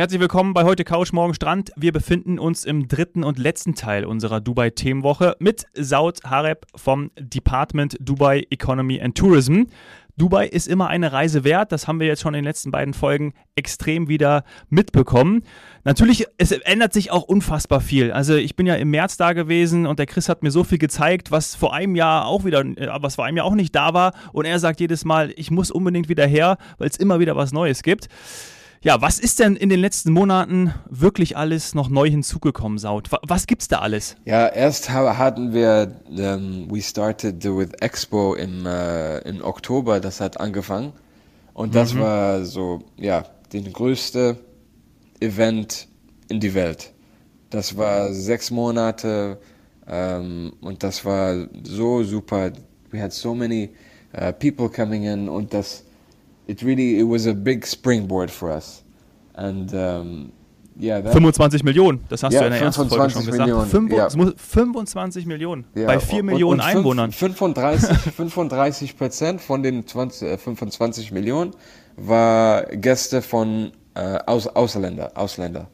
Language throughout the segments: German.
Herzlich willkommen bei heute Couch, morgen Strand. Wir befinden uns im dritten und letzten Teil unserer Dubai-Themenwoche mit Saud Hareb vom Department Dubai Economy and Tourism. Dubai ist immer eine Reise wert. Das haben wir jetzt schon in den letzten beiden Folgen extrem wieder mitbekommen. Natürlich, es ändert sich auch unfassbar viel. Also ich bin ja im März da gewesen und der Chris hat mir so viel gezeigt, was vor einem Jahr auch wieder, äh, was vor einem Jahr auch nicht da war. Und er sagt jedes Mal, ich muss unbedingt wieder her, weil es immer wieder was Neues gibt. Ja, was ist denn in den letzten Monaten wirklich alles noch neu hinzugekommen, Saut? Was gibt's da alles? Ja, erst hatten wir, um, ähm, we started with Expo im, uh, im Oktober, das hat angefangen. Und das mhm. war so, ja, den größte Event in die Welt. Das war sechs Monate ähm, und das war so super. We had so many uh, people coming in und das it really it was a big springboard for us. And um, yeah, 25 Millionen, das hast yeah, du in der ersten Folge schon gesagt. Millionen, 25, yeah. 25 Millionen yeah. bei 4 Millionen und Einwohnern. 35, 35 Prozent von den 20, äh, 25 Millionen war Gäste von äh, Aus, Ausländer. Ausländer.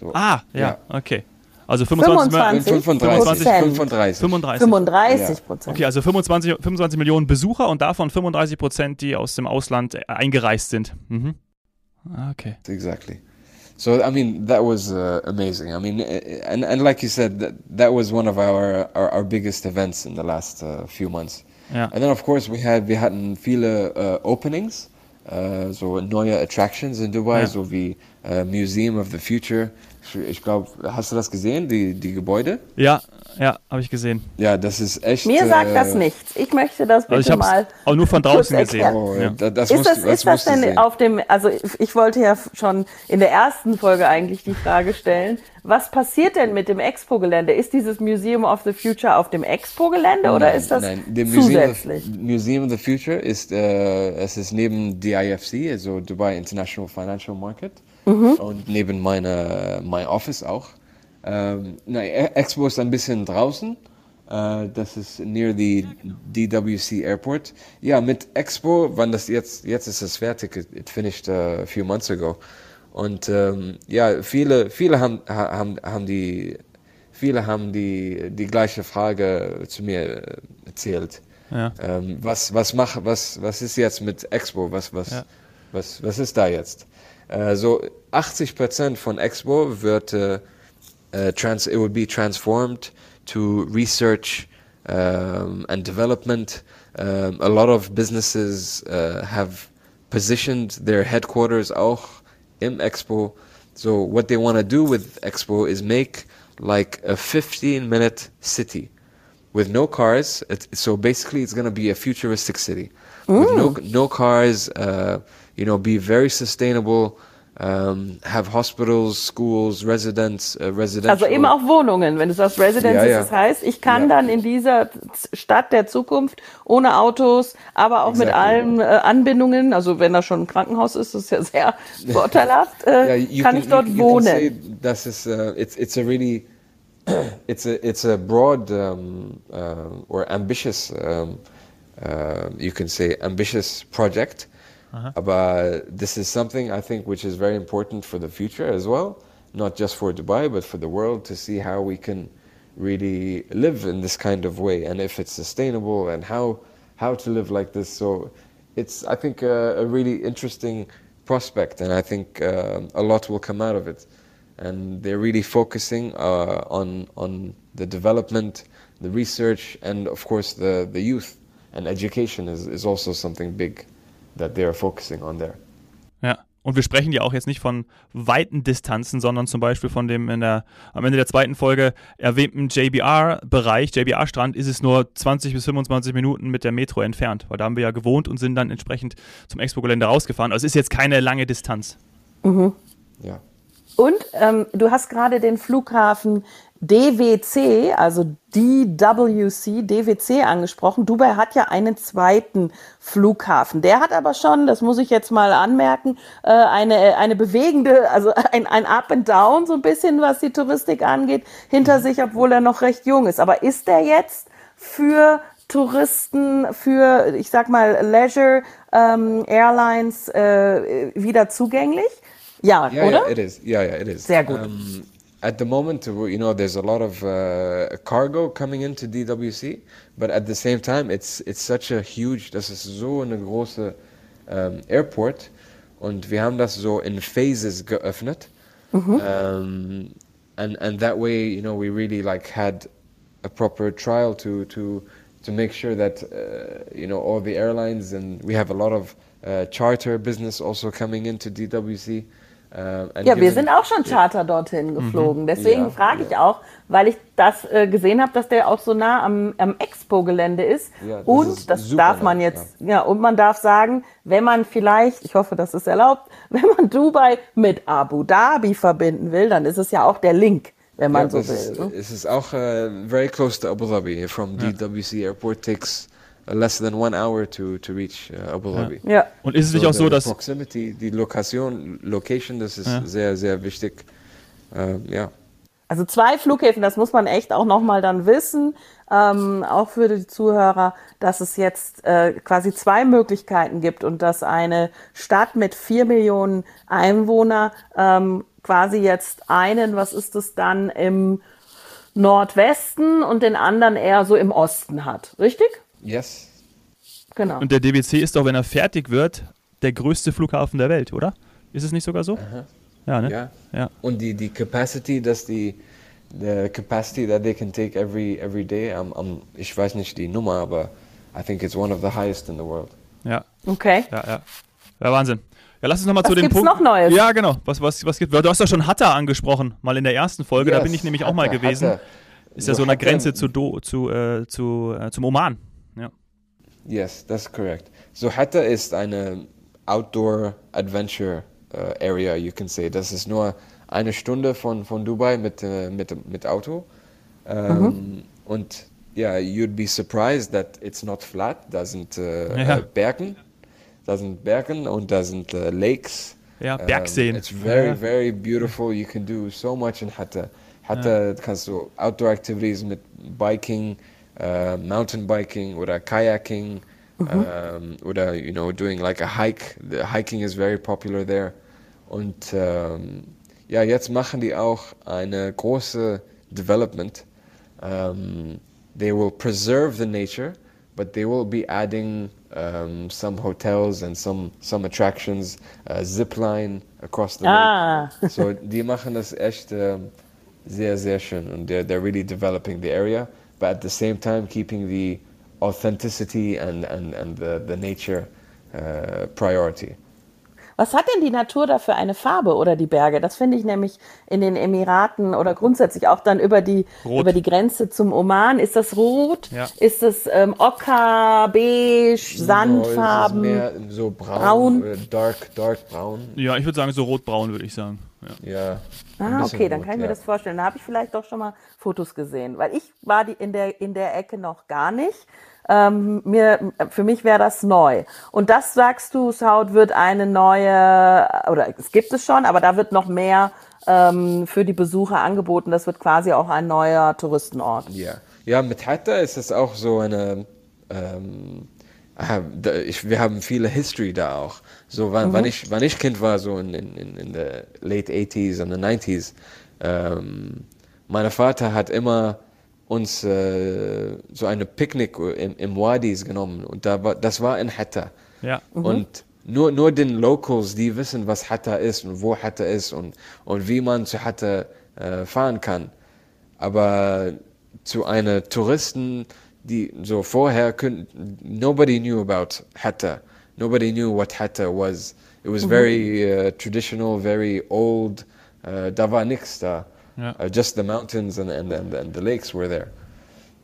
So. Ah, ja, okay. Also 25, 25, 35, 35, 35. 35 Prozent. Okay, also 25, 25 Millionen Besucher und davon 35 Prozent, die aus dem Ausland eingereist sind. Mhm. Okay. Exactly. So I mean that was uh, amazing. I mean, and and like you said, that that was one of our our, our biggest events in the last uh, few months. Yeah. And then of course we had wir hatten viele uh, openings, uh, so neue attractions in Dubai, ja. so wie uh, Museum of the Future. Ich glaube, hast du das gesehen, die, die Gebäude? Ja, ja, habe ich gesehen. Ja, das ist echt. Mir sagt das äh, nichts. Ich möchte das bitte also ich mal. Auch nur von draußen gesehen. Oh, ja. das ist das, ist das denn sehen. auf dem? Also ich wollte ja schon in der ersten Folge eigentlich die Frage stellen: Was passiert denn mit dem Expo-Gelände? Ist dieses Museum of the Future auf dem Expo-Gelände oder ist das nein. Dem zusätzlich? Museum of, Museum of the Future ist äh, es ist neben DIFC, also Dubai International Financial Market, mhm. und neben meiner my Office auch. Ähm, nein, Expo ist ein bisschen draußen. Uh, das ist near the DWC Airport. Ja, mit Expo, wann das jetzt, jetzt ist es fertig. It, it finished uh, a few months ago. Und ähm, ja, viele, viele haben, haben, haben die, viele haben die, die gleiche Frage zu mir erzählt. Ja. Ähm, was, was mach, was, was ist jetzt mit Expo? Was, was, ja. was, was ist da jetzt? Äh, so 80% von Expo wird äh, uh, trans it would be transformed to research um, and development. Um, a lot of businesses have positioned their headquarters auch im Expo. So what they want to do with Expo is make like a 15 minute city with no cars. It's, so basically, it's going to be a futuristic city mm. with no no cars. Uh, you know, be very sustainable um, have hospitals, schools, residents, uh, residential. Also eben auch Wohnungen, wenn du sagst Residences, ja, ja. das heißt, ich kann ja. dann in dieser Stadt der Zukunft ohne Autos, aber auch exactly. mit allen äh, Anbindungen, also wenn da schon ein Krankenhaus ist, das ist ja sehr vorteilhaft, äh, yeah, kann can, ich dort you, you wohnen. Das ist, uh, it's, it's a really, it's a, it's a broad um, uh, or ambitious, um, uh, you can say ambitious project. Uh-huh. But this is something I think which is very important for the future as well, not just for Dubai, but for the world to see how we can really live in this kind of way and if it's sustainable and how how to live like this. So it's I think a, a really interesting prospect, and I think uh, a lot will come out of it. And they're really focusing uh, on on the development, the research, and of course the the youth and education is, is also something big that they are focusing on there. Ja. Und wir sprechen ja auch jetzt nicht von weiten Distanzen, sondern zum Beispiel von dem in der, am Ende der zweiten Folge erwähnten JBR-Bereich, JBR-Strand, ist es nur 20 bis 25 Minuten mit der Metro entfernt, weil da haben wir ja gewohnt und sind dann entsprechend zum Expo-Gelände rausgefahren. Also es ist jetzt keine lange Distanz. Mhm. Ja. Und ähm, du hast gerade den Flughafen DWC, also DWC, DWC angesprochen. Dubai hat ja einen zweiten Flughafen. Der hat aber schon, das muss ich jetzt mal anmerken, äh, eine, eine bewegende, also ein, ein Up and Down so ein bisschen, was die Touristik angeht, hinter sich, obwohl er noch recht jung ist. Aber ist der jetzt für Touristen, für, ich sag mal, Leisure ähm, Airlines äh, wieder zugänglich? Ja, yeah, oder? Yeah, it is. Yeah, yeah, it is. Sehr gut. Um, at the moment, you know, there's a lot of uh, cargo coming into DWC, but at the same time, it's it's such a huge, das ist so eine große um, Airport und wir haben das so in Phases geöffnet. Mhm. Um, and and that way, you know, we really like had a proper trial to to to make sure that uh, you know all the airlines and we have a lot of uh, charter business also coming into DWC. Uh, ja, wir sind auch schon Charter dorthin mhm. geflogen. Mhm. Deswegen ja, frage ich ja. auch, weil ich das äh, gesehen habe, dass der auch so nah am, am Expo-Gelände ist. Ja, das und ist das darf man jetzt, ja. und man darf sagen, wenn man vielleicht, ich hoffe, das ist erlaubt, wenn man Dubai mit Abu Dhabi verbinden will, dann ist es ja auch der Link wenn man so will. Ist, ne? Es ist auch uh, very close to Abu Dhabi. From DWC Airport takes less than one hour to, to reach uh, Abu Dhabi. Ja. ja. Und ist es so nicht auch so, dass Proximity, die Lokation, Location, das ist ja. sehr, sehr wichtig. Uh, ja. Also zwei Flughäfen, das muss man echt auch nochmal dann wissen, ähm, auch für die Zuhörer, dass es jetzt äh, quasi zwei Möglichkeiten gibt und dass eine Stadt mit vier Millionen Einwohnern ähm, quasi jetzt einen, was ist es dann im Nordwesten und den anderen eher so im Osten hat, richtig? Yes. Genau. Und der DWC ist doch, wenn er fertig wird, der größte Flughafen der Welt, oder? Ist es nicht sogar so? Aha. Ja, ne? Ja. ja. Und die, die Capacity, dass die the capacity that they can take every every day, um, um, ich weiß nicht die Nummer, aber I think it's one of the highest in the world. Ja. Okay. Ja, ja. Ja, Wahnsinn. Ja, lass uns nochmal zu dem gibt's Punkt. noch Neues? Ja, genau. Was, was, was gibt Du hast ja schon Hatta angesprochen, mal in der ersten Folge. Yes, da bin ich nämlich Hatta, auch mal gewesen. Hatta. Ist ja so, so eine Grenze zu, Do, zu, äh, zu, äh, zum Oman. Yes, that's correct. So Hatta ist eine Outdoor Adventure uh, Area, you can say. Das ist nur eine Stunde von, von Dubai mit, uh, mit, mit Auto. Um, mhm. Und ja, yeah, you'd be surprised that it's not flat. Da sind uh, ja. Bergen da sind Bergen und da sind uh, Lakes. Ja, Bergseen. Um, it's very, ja. very beautiful. You can do so much in Hatta. Hatta ja. kannst du Outdoor Activities mit Biking, uh, Mountain Biking oder Kayaking mhm. um, oder, you know, doing like a hike. The hiking is very popular there. Und um, ja, jetzt machen die auch eine große Development. Um, they will preserve the nature, but they will be adding um, some hotels and some some attractions, uh, zip line across the ah. lake. So die machen das echt um, sehr sehr schön und they're they're really developing the area, but at the same time keeping the authenticity and and and the the nature uh, priority. Was hat denn die Natur da für eine Farbe oder die Berge? Das finde ich nämlich in den Emiraten oder grundsätzlich auch dann über die, über die Grenze zum Oman. Ist das rot? Ja. Ist es ähm, Ocker, beige, Sandfarben? No, mehr so braun, braun? dark, dark braun. Ja, ich würde sagen so rot-braun würde ich sagen. Ja. ja ah, okay, dann kann ich mir das vorstellen. Da habe ich vielleicht doch schon mal Fotos gesehen, weil ich war die in der in der Ecke noch gar nicht. Ähm, mir, für mich wäre das neu. Und das sagst du, Saud wird eine neue, oder es gibt es schon, aber da wird noch mehr ähm, für die Besucher angeboten. Das wird quasi auch ein neuer Touristenort. Ja, ja mit Hatta ist es auch so eine, ähm, ich, wir haben viele History da auch. So, wann, mhm. wann, ich, wann ich Kind war, so in, in, in the late 80s und the 90s, ähm, mein Vater hat immer uns äh, so eine Picknick im, im Wadis genommen und da war, das war in Hatta. Ja. Mhm. Und nur, nur den Locals, die wissen, was Hatta ist und wo Hatta ist und, und wie man zu Hatta äh, fahren kann. Aber zu einer Touristen, die so vorher couldn't, nobody knew about Hatta. Nobody knew what Hatta was. It was mhm. very uh, traditional, very old. Uh, da war nichts da. Yeah. Uh, just the mountains and, and, and, and, the lakes were there.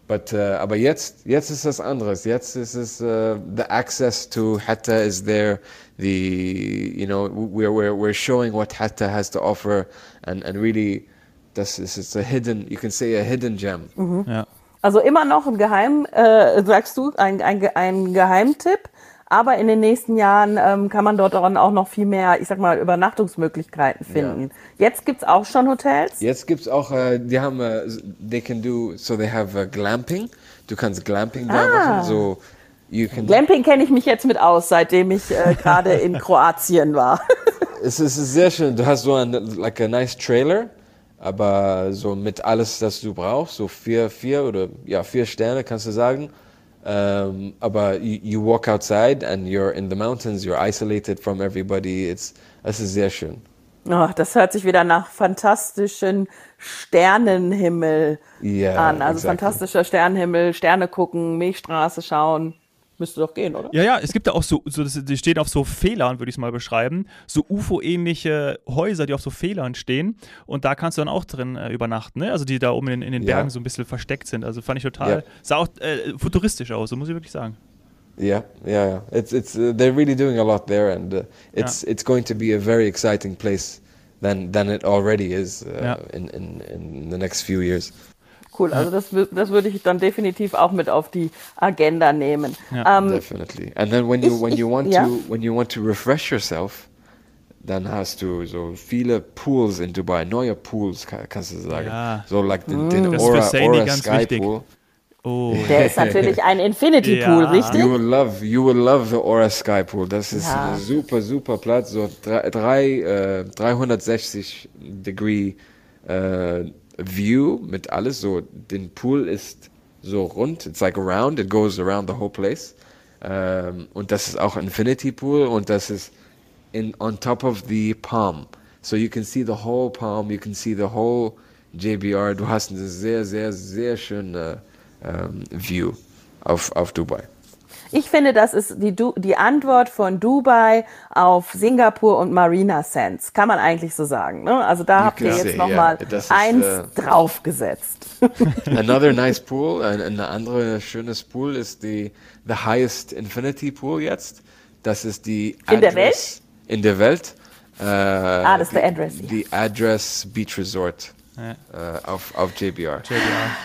But, uh, aber jetzt, jetzt ist es anderes. Jetzt ist es, uh, the access to Hatta is there. The, you know, we're, we're, we're showing what Hatta has to offer and, and really, das ist, it's a hidden, you can say a hidden gem. Mhm. Ja. Also immer noch ein Geheim, äh, sagst du, ein, ein, ein Geheimtipp. Aber in den nächsten Jahren ähm, kann man dort auch noch viel mehr, ich sag mal, Übernachtungsmöglichkeiten finden. Ja. Jetzt gibt's auch schon Hotels? Jetzt gibt's auch, äh, die haben, äh, they can do, so they have uh, Glamping. Du kannst Glamping da ah. machen, so You can Glamping kenne ich mich jetzt mit aus, seitdem ich äh, gerade in Kroatien war. es ist sehr schön. Du hast so ein like a nice Trailer, aber so mit alles, das du brauchst, so vier, vier oder ja vier Sterne kannst du sagen. Um, ähm, aber you, you walk outside and you're in the mountains, you're isolated from everybody. It's, es ist sehr schön. Oh, das hört sich wieder nach fantastischen Sternenhimmel yeah, an. Also exactly. fantastischer Sternenhimmel, Sterne gucken, Milchstraße schauen. Müsste doch gehen, oder? Ja, ja, es gibt da auch so, so die stehen auf so Fehlern, würde ich es mal beschreiben. So UFO-ähnliche Häuser, die auf so Fehlern stehen. Und da kannst du dann auch drin äh, übernachten, ne? Also die da oben in, in den Bergen ja. so ein bisschen versteckt sind. Also fand ich total, ja. sah auch äh, futuristisch aus, so muss ich wirklich sagen. Yeah, yeah, yeah. It's it's uh, they're really doing a lot there, and uh, it's yeah. it's going to be a very exciting place than than it already is uh, yeah. in, in in the next few years. Cool, also das, das würde ich dann definitiv auch mit auf die Agenda nehmen. Yeah. Um, Definitely. And then when you when you want ich, to when you want to refresh yourself, dann hast du so viele Pools in Dubai, neue Pools kannst du sagen. Ja. So like den, den mm. Aura, Aura Sky wichtig. Pool. Oh. Der ist natürlich ein Infinity Pool, ja. richtig? You will love, you will love the Aura Sky Pool. Das ist ja. ein super, super Platz. So drei, drei äh, 360 Degree äh, View mit alles. So, den Pool ist so rund. It's like round. It goes around the whole place. Ähm, und das ist auch Infinity Pool und das ist in on top of the palm. So you can see the whole palm. You can see the whole JBR. Du hast eine sehr, sehr, sehr schöne ähm, View auf, auf Dubai. Ich finde, das ist die, die Antwort von Dubai auf Singapur und Marina Sands. Kann man eigentlich so sagen. Ne? Also da habt ihr jetzt nochmal yeah, eins uh, draufgesetzt. Another nice pool, ein, ein anderes schönes Pool ist die the highest Infinity Pool jetzt. Das ist die Address, in der Welt. In der Welt. Äh, ah, das ist der Address. Die Address Beach Resort. Ja. Äh, auf, auf JBR. JBR.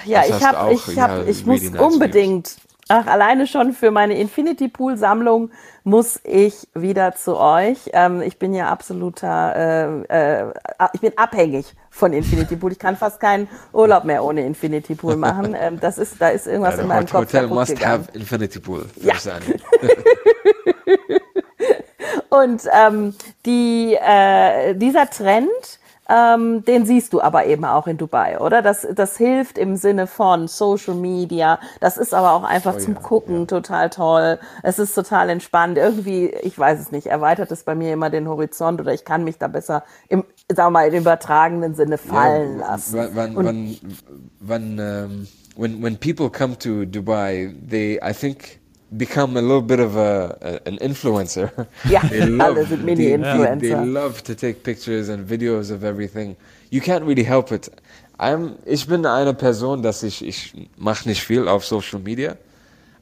Ja, das ich, hab, ich, hab, ja, ich muss nice unbedingt, ach, alleine schon für meine Infinity Pool Sammlung muss ich wieder zu euch. Ähm, ich bin ja absoluter, äh, äh, ich bin abhängig von Infinity Pool. Ich kann fast keinen Urlaub mehr ohne Infinity Pool machen. Ähm, das ist, da ist irgendwas ja, in meinem Kopf Hotel must gegangen. have Infinity Pool. Ja. Und ähm, die, äh, dieser Trend, ähm, den siehst du aber eben auch in Dubai, oder? Das, das hilft im Sinne von Social Media. Das ist aber auch einfach oh, zum ja, Gucken ja. total toll. Es ist total entspannt. Irgendwie, ich weiß es nicht, erweitert es bei mir immer den Horizont oder ich kann mich da besser im, sag mal, im übertragenen Sinne fallen ja, lassen. When, when, when, um, when, when people come to Dubai, they, I think, become a little bit of a, a an influencer. Yeah, they love, mini influencer. They, they, love to take pictures and videos of everything. You can't really help it. I'm, ich bin eine Person, dass ich, ich mache nicht viel auf Social Media,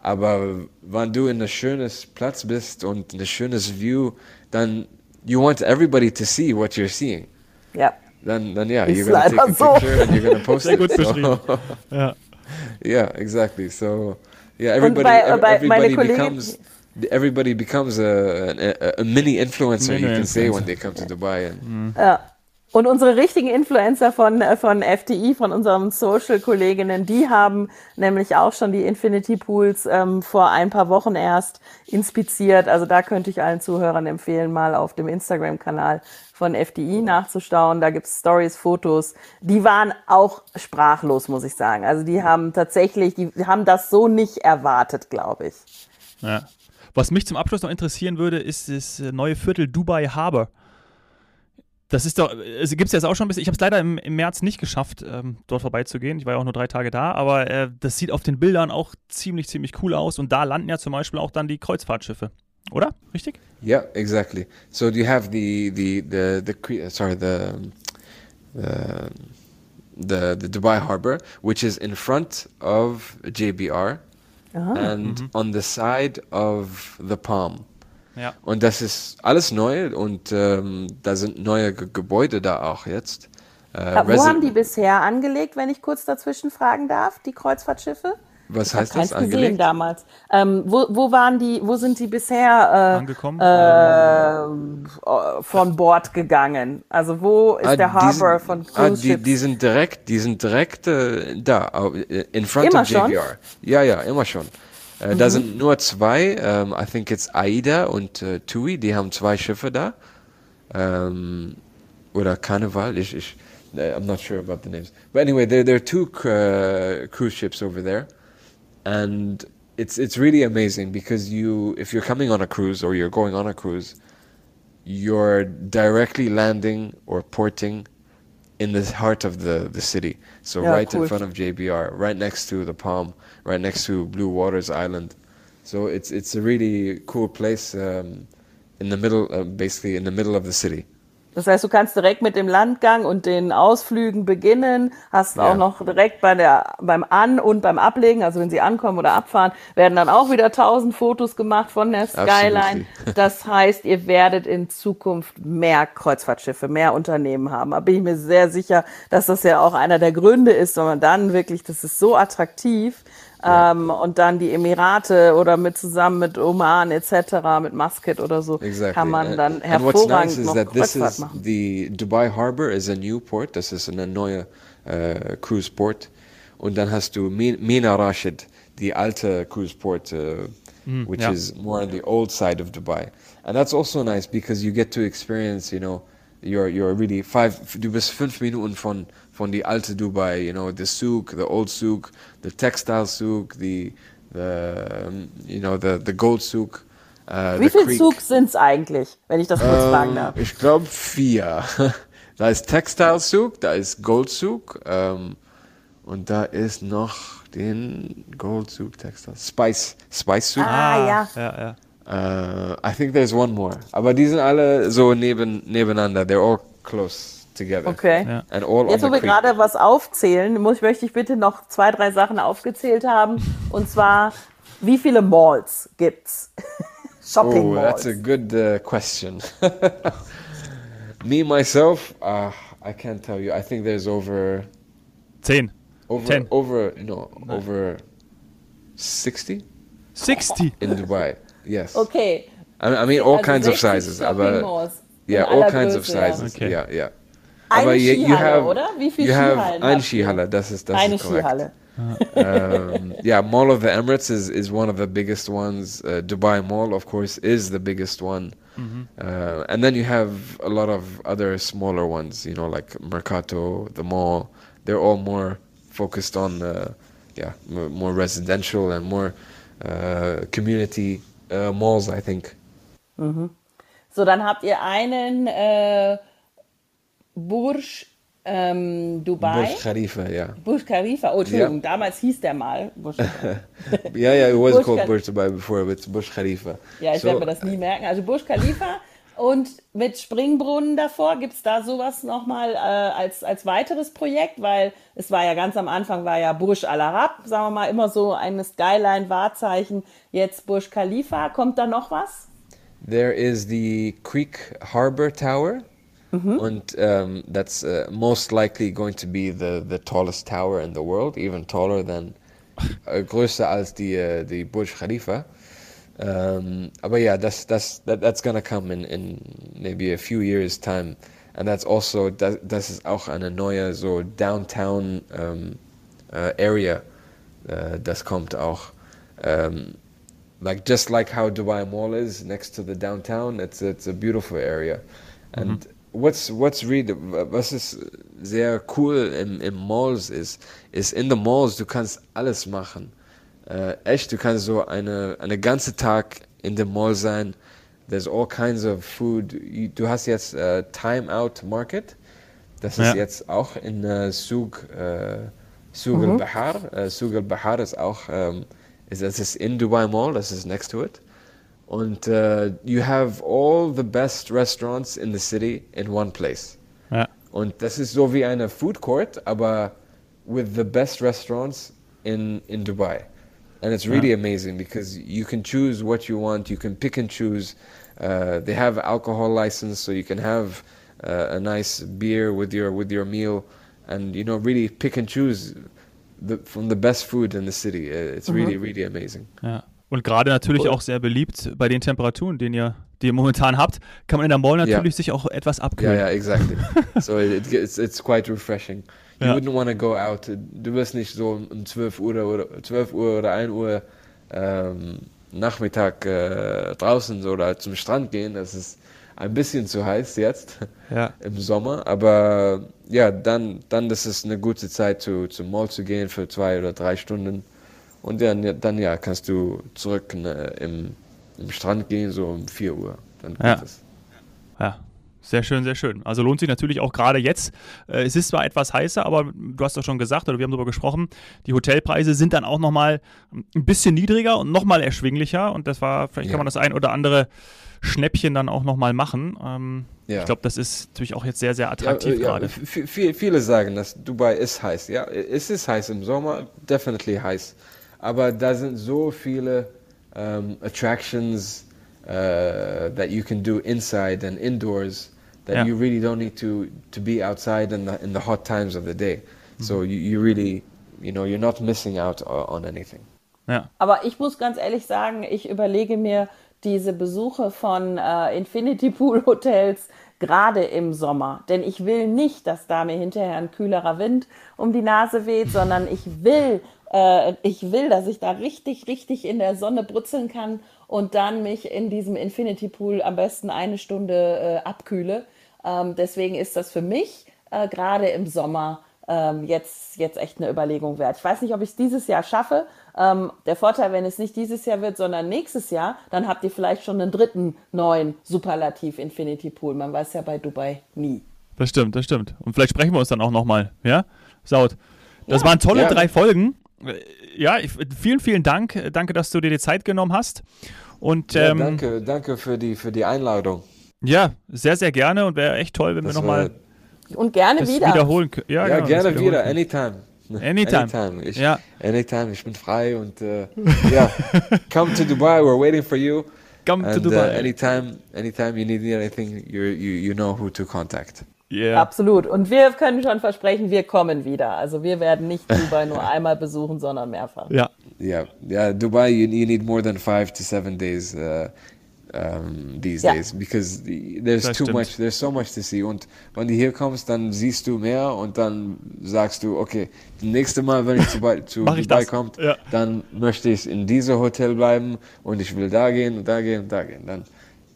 aber wenn du in einem schönen Platz bist und ein schönes View, dann you want everybody to see what you're seeing. Ja. Dann, dann ja, you're gonna take a so. picture and you're gonna post Sehr gut it. So. ja. yeah, exactly. So Yeah, everybody, bei, everybody becomes everybody becomes a, a, a mini influencer. Mini you can influencer. say when they come to Dubai. And, mhm. Ja. Und unsere richtigen Influencer von, von FTI, von unseren Social-Kolleginnen, die haben nämlich auch schon die Infinity Pools ähm, vor ein paar Wochen erst inspiziert. Also da könnte ich allen Zuhörern empfehlen, mal auf dem Instagram-Kanal von FDI nachzustauen. Da gibt's Stories, Fotos. Die waren auch sprachlos, muss ich sagen. Also die haben tatsächlich, die haben das so nicht erwartet, glaube ich. Ja. Was mich zum Abschluss noch interessieren würde, ist das neue Viertel Dubai Harbor. Das ist doch, es gibt es jetzt auch schon ein bisschen. Ich habe es leider im, im, März nicht geschafft, ähm, dort vorbeizugehen. Ich war ja auch nur drei Tage da, aber äh, das sieht auf den Bildern auch ziemlich, ziemlich cool aus. Und da landen ja zum Beispiel auch dann die Kreuzfahrtschiffe. Oder? Richtig? Yeah, exactly. So you have the the the the sorry the the the, the Dubai harbor, which is in front of JBR ah. and mhm. on the side of the Palm. Ja. Und das ist alles neu und ähm, da sind neue G Gebäude da auch jetzt. Äh, Wo haben die bisher angelegt, wenn ich kurz dazwischen fragen darf, die Kreuzfahrtschiffe? Was ich heißt das? Angelegt? gesehen damals. Ähm, wo, wo waren die, wo sind die bisher äh, angekommen? Äh, von Bord gegangen? Also wo ist ah, der Harbor von Cruise ah, die, die, sind direkt, die sind direkt äh, da, in front immer of JVR. Schon? Ja, ja, immer schon. Äh, mhm. Da sind nur zwei, ähm, I think it's Aida und äh, Tui, die haben zwei Schiffe da. um, oder Carnival. Ich, ich, I'm not sure about the names, but anyway, there there are two uh, cruise ships over there, and it's it's really amazing because you if you're coming on a cruise or you're going on a cruise, you're directly landing or porting in the heart of the the city. So yeah, right cool. in front of JBR, right next to the Palm, right next to Blue Waters Island. So it's it's a really cool place um, in the middle, uh, basically in the middle of the city. Das heißt, du kannst direkt mit dem Landgang und den Ausflügen beginnen, hast ja. auch noch direkt bei der, beim An- und beim Ablegen, also wenn sie ankommen oder abfahren, werden dann auch wieder tausend Fotos gemacht von der Skyline. Absolutely. Das heißt, ihr werdet in Zukunft mehr Kreuzfahrtschiffe, mehr Unternehmen haben. Da bin ich mir sehr sicher, dass das ja auch einer der Gründe ist, wenn man dann wirklich, das ist so attraktiv, ähm, und dann die Emirate oder mit zusammen mit Oman etc., mit Muscat oder so, exactly. kann man dann and, hervorragend and noch Kreuzfahrt machen. The Dubai Harbor is a new port, das ist eine neue uh, Cruise Port. Und dann hast du Mina Rashid, die alte Cruise Port, uh, mm, which yeah. is more on the old side of Dubai. And that's also nice because you get to experience, you know, you're, you're really five, du bist fünf Minuten von von die alte Dubai, you know, the souk, the old souk, the textile souk, the, the you know, the, the gold souk. Uh, Wie viele Souks sind es eigentlich, wenn ich das kurz ähm, fragen darf? Ich glaube vier. da ist Textile Souk, da ist Gold Souk ähm, und da ist noch den Gold Souk Textile Spice Spice Souk. Ah, ja. ja, ja. Uh, I think there's one more. Aber die sind alle so neben, nebeneinander. They're all close together. Okay. Ja. And all Jetzt, wo wir gerade was aufzählen, muss, möchte ich bitte noch zwei, drei Sachen aufgezählt haben. Und zwar, wie viele Malls gibt's? Shopping Malls. Oh, that's a good uh, question. Me, myself, uh, I can't tell you. I think there's over... Zehn. Over, Ten. over, no, over 60? 60? In Dubai, yes. Okay. I, I mean, all also kinds of sizes. Aber, yeah, all kinds Größe, of sizes. Ja. Yeah, yeah. Eine Aber Skihalle, you have, oder? Wie viele Skihallen? Eine Skihalle, das ist das Eine ist Skihalle. um, yeah, Mall of the Emirates is, is one of the biggest ones. Uh, Dubai Mall, of course, is the biggest one. Mm-hmm. Uh, and then you have a lot of other smaller ones, you know, like Mercato, the mall. They're all more focused on, uh, yeah, more residential and more uh, community uh, malls, I think. Mhm. So, dann habt ihr einen äh, Burj ähm, Dubai. Burj Khalifa, ja. Burj Khalifa, oh Entschuldigung, ja. damals hieß der mal Burj ja, ja, it was Burj called Burj Dubai before, but it's Burj Khalifa. Ja, ich so, werde mir das nie merken. Also Burj Khalifa und mit Springbrunnen davor, gibt es da sowas nochmal äh, als, als weiteres Projekt? Weil es war ja ganz am Anfang, war ja Burj Al Arab, sagen wir mal, immer so ein Skyline-Wahrzeichen. Jetzt Burj Khalifa, kommt da noch was? There is the Creek Harbor Tower. Mm-hmm. And um, that's uh, most likely going to be the, the tallest tower in the world, even taller than uh, größer als die, uh, die Burj Khalifa. Um, but yeah, that's that's that, that's gonna come in, in maybe a few years time, and that's also das, das ist auch eine neue so downtown um, uh, area. Uh, das kommt auch. Um, like just like how Dubai Mall is next to the downtown, it's it's a beautiful area, and mm-hmm what's what's really was ist sehr cool im, im Malls ist, ist in the Malls du kannst alles machen. Äh, echt, du kannst so eine eine ganze Tag in dem Mall sein. There's all kinds of food. Du hast jetzt äh, Time Out Market. Das ist ja. jetzt auch in äh, Sug äh, Sug mhm. al-Bahar. Äh, Sug al-Bahar ist auch ähm, ist, das ist in Dubai Mall. Das ist next to it. Und uh, you have all the best restaurants in the city in one place. Ja. Und das ist so wie eine Food Court, aber with the best restaurants in, in Dubai. And it's really amazing because you can choose what you want, you can pick and choose. Uh, they have alcohol license, so you can have uh, a nice beer with your with your meal, and you know really pick and choose the, from the best food in the city. It's mhm. really really amazing. Ja. Und gerade natürlich cool. auch sehr beliebt bei den Temperaturen, den ihr, die ihr momentan habt, kann man in der Mall natürlich yeah. sich auch etwas abkühlen. Ja, yeah, yeah, exactly. so it, it's, it's quite refreshing. You ja. wouldn't want to go out. Du wirst nicht so um 12 Uhr oder 12 Uhr oder 1 Uhr ähm, Nachmittag äh, draußen oder zum Strand gehen. Das ist ein bisschen zu heiß jetzt ja. im Sommer, aber ja, dann, dann das ist eine gute Zeit, zu, zum Mall zu gehen für zwei oder drei Stunden. Und dann, dann ja, kannst du zurück ne, im, im Strand gehen, so um 4 Uhr. Dann ja. Es. Ja, sehr schön, sehr schön. Also lohnt sich natürlich auch gerade jetzt. Äh, es ist zwar etwas heißer, aber du hast doch schon gesagt oder wir haben darüber gesprochen, die Hotelpreise sind dann auch nochmal ein bisschen niedriger und nochmal erschwinglicher und das war, vielleicht ja. kann man das ein oder andere Schnäppchen dann auch nochmal machen. Ähm, ja. Ich glaube, das ist natürlich auch jetzt sehr, sehr attraktiv ja, gerade. Viele sagen, dass Dubai ist heiß. Ja, es ist heiß im Sommer, definitely heiß. Aber da sind so viele um, Attractions uh, that you can do inside and indoors that you really don't need to, to be outside in the, in the hot times of the day. Mhm. So you, you really, you know, you're not missing out on anything. Ja. Aber ich muss ganz ehrlich sagen, ich überlege mir, diese Besuche von äh, Infinity Pool Hotels gerade im Sommer. Denn ich will nicht, dass da mir hinterher ein kühlerer Wind um die Nase weht, sondern ich will, äh, ich will, dass ich da richtig, richtig in der Sonne brutzeln kann und dann mich in diesem Infinity Pool am besten eine Stunde äh, abkühle. Ähm, deswegen ist das für mich äh, gerade im Sommer ähm, jetzt, jetzt echt eine Überlegung wert. Ich weiß nicht, ob ich es dieses Jahr schaffe, ähm, der Vorteil, wenn es nicht dieses Jahr wird, sondern nächstes Jahr, dann habt ihr vielleicht schon einen dritten neuen Superlativ Infinity Pool. Man weiß ja bei Dubai nie. Das stimmt, das stimmt. Und vielleicht sprechen wir uns dann auch nochmal, ja? Saut. Das ja. waren tolle ja. drei Folgen. Ja, ich, vielen, vielen Dank. Danke, dass du dir die Zeit genommen hast. Und, ja, ähm, danke, danke für die, für die Einladung. Ja, sehr, sehr gerne und wäre echt toll, wenn das wir nochmal. Und gerne wieder. Wiederholen können. Ja, ja genau, gerne wieder, anytime. Anytime. Anytime. Ich, ja. Anytime. Ich bin frei und uh, ja, come to Dubai. We're waiting for you. Come and, to Dubai. Uh, anytime, anytime you need anything, you, you, you know who to contact. Yeah. Absolut. Und wir können schon versprechen, wir kommen wieder. Also wir werden nicht Dubai nur einmal besuchen, sondern mehrfach. Ja. Yeah, yeah. Dubai, you, you need more than five to seven days. Uh, um, these ja. days because there's das too stimmt. much, there's so much to see. Und wenn du hier kommst, dann siehst du mehr und dann sagst du, okay, das nächste Mal, wenn ich zu, zu Dubai komme, ja. dann möchte ich in diesem Hotel bleiben und ich will da gehen und da gehen und da gehen. Dann,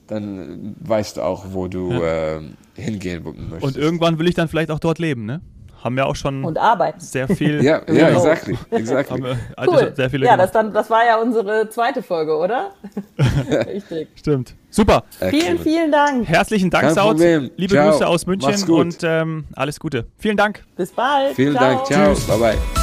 dann weißt du auch, wo du ja. äh, hingehen möchtest. Und irgendwann will ich dann vielleicht auch dort leben, ne? haben wir auch schon und arbeiten. sehr viel. ja, ja, exactly, exactly. Wir, also cool. sehr viele ja, das, dann, das war ja unsere zweite Folge, oder? Richtig. Stimmt. Super. Vielen, vielen Dank. Herzlichen Dank, Kein. Problem. Liebe Ciao. Grüße aus München und ähm, alles Gute. Vielen Dank. Bis bald. Vielen Ciao. Dank. Ciao. Tschüss. Bye bye.